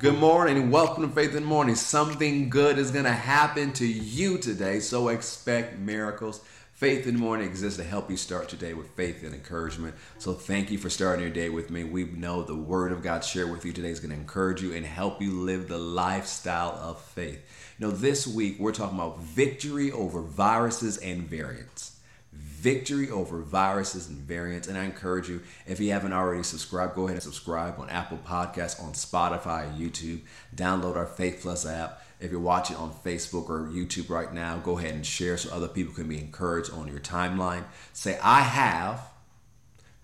Good morning. Welcome to Faith in the Morning. Something good is going to happen to you today, so expect miracles. Faith in the Morning exists to help you start your day with faith and encouragement. So thank you for starting your day with me. We know the Word of God shared with you today is going to encourage you and help you live the lifestyle of faith. You know, this week we're talking about victory over viruses and variants victory over viruses and variants. And I encourage you, if you haven't already subscribed, go ahead and subscribe on Apple Podcasts, on Spotify, YouTube. Download our Faith Plus app. If you're watching on Facebook or YouTube right now, go ahead and share so other people can be encouraged on your timeline. Say, I have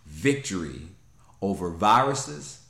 victory over viruses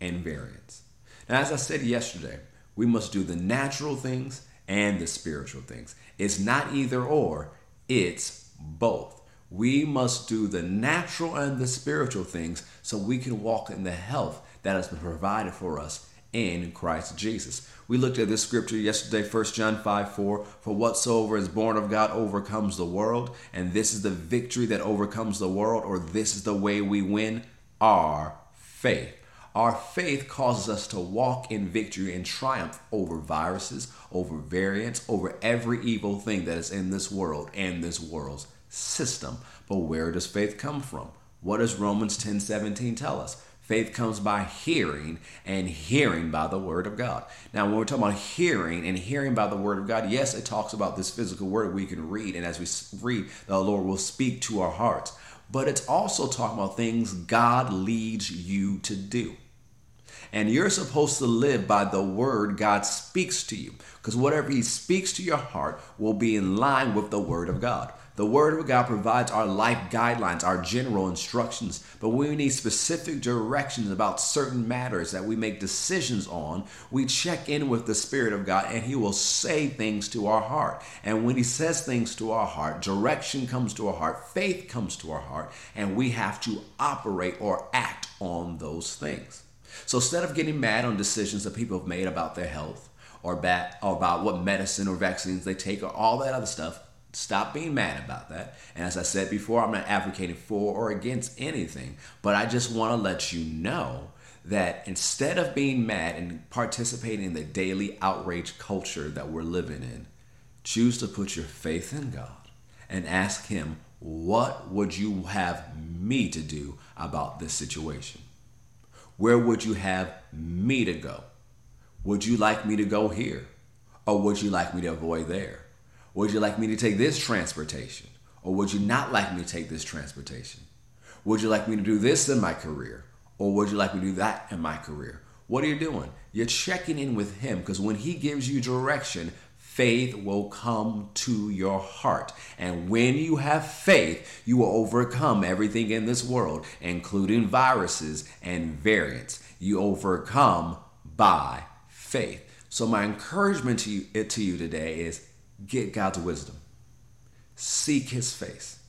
and variants. Now, as I said yesterday, we must do the natural things and the spiritual things. It's not either or, it's both. We must do the natural and the spiritual things so we can walk in the health that has been provided for us in Christ Jesus. We looked at this scripture yesterday, 1 John 5 4. For whatsoever is born of God overcomes the world, and this is the victory that overcomes the world, or this is the way we win our faith. Our faith causes us to walk in victory and triumph over viruses, over variants, over every evil thing that is in this world and this world's system. But where does faith come from? What does Romans 10 17 tell us? Faith comes by hearing, and hearing by the Word of God. Now, when we're talking about hearing and hearing by the Word of God, yes, it talks about this physical Word we can read, and as we read, the Lord will speak to our hearts. But it's also talking about things God leads you to do. And you're supposed to live by the word God speaks to you. Because whatever He speaks to your heart will be in line with the Word of God. The Word of God provides our life guidelines, our general instructions, but when we need specific directions about certain matters that we make decisions on, we check in with the Spirit of God and He will say things to our heart. And when He says things to our heart, direction comes to our heart, faith comes to our heart, and we have to operate or act on those things. So instead of getting mad on decisions that people have made about their health, or, or about what medicine or vaccines they take, or all that other stuff, Stop being mad about that. And as I said before, I'm not advocating for or against anything, but I just want to let you know that instead of being mad and participating in the daily outrage culture that we're living in, choose to put your faith in God and ask Him, What would you have me to do about this situation? Where would you have me to go? Would you like me to go here? Or would you like me to avoid there? Would you like me to take this transportation? Or would you not like me to take this transportation? Would you like me to do this in my career? Or would you like me to do that in my career? What are you doing? You're checking in with Him because when He gives you direction, faith will come to your heart. And when you have faith, you will overcome everything in this world, including viruses and variants. You overcome by faith. So, my encouragement to you, to you today is Get God's wisdom. Seek his face.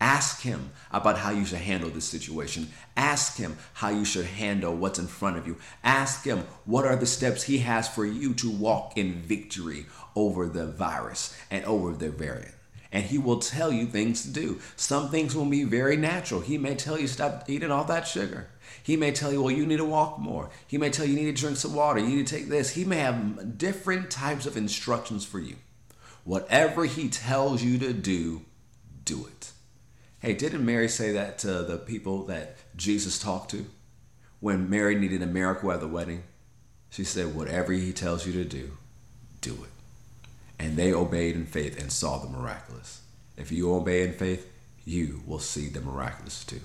Ask him about how you should handle this situation. Ask him how you should handle what's in front of you. Ask him what are the steps he has for you to walk in victory over the virus and over the variant. And he will tell you things to do. Some things will be very natural. He may tell you stop eating all that sugar. He may tell you, well, you need to walk more. He may tell you, you need to drink some water. You need to take this. He may have different types of instructions for you. Whatever he tells you to do, do it. Hey, didn't Mary say that to the people that Jesus talked to? When Mary needed a miracle at the wedding, she said, Whatever he tells you to do, do it. And they obeyed in faith and saw the miraculous. If you obey in faith, you will see the miraculous too.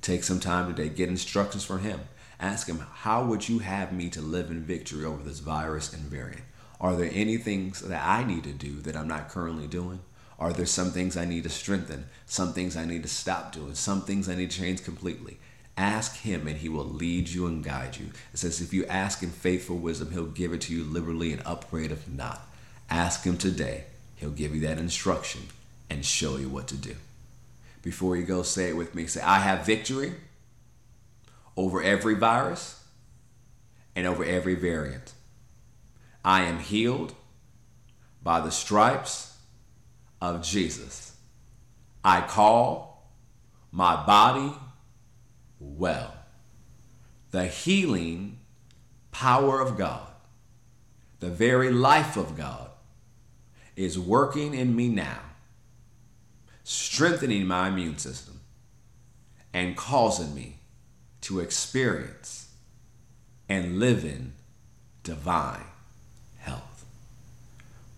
Take some time today, get instructions from him. Ask him, How would you have me to live in victory over this virus and variant? Are there any things that I need to do that I'm not currently doing? Are there some things I need to strengthen? Some things I need to stop doing? Some things I need to change completely? Ask Him and He will lead you and guide you. It says, if you ask in faithful wisdom, He'll give it to you liberally and upgrade if not. Ask Him today. He'll give you that instruction and show you what to do. Before you go, say it with me. Say, I have victory over every virus and over every variant. I am healed by the stripes of Jesus. I call my body well. The healing power of God, the very life of God, is working in me now, strengthening my immune system, and causing me to experience and live in divine.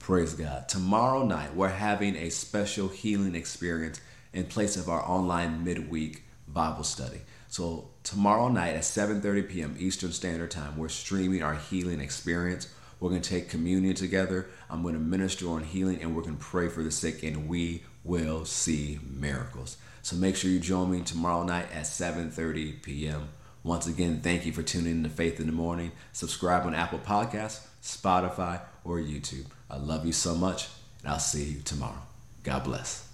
Praise God. Tomorrow night, we're having a special healing experience in place of our online midweek Bible study. So tomorrow night at 7:30 p.m. Eastern Standard Time, we're streaming our healing experience. We're going to take communion together. I'm going to minister on healing and we're going to pray for the sick and we will see miracles. So make sure you join me tomorrow night at 7:30 p.m. Once again, thank you for tuning in to Faith in the Morning. Subscribe on Apple Podcasts, Spotify, or YouTube. I love you so much, and I'll see you tomorrow. God bless.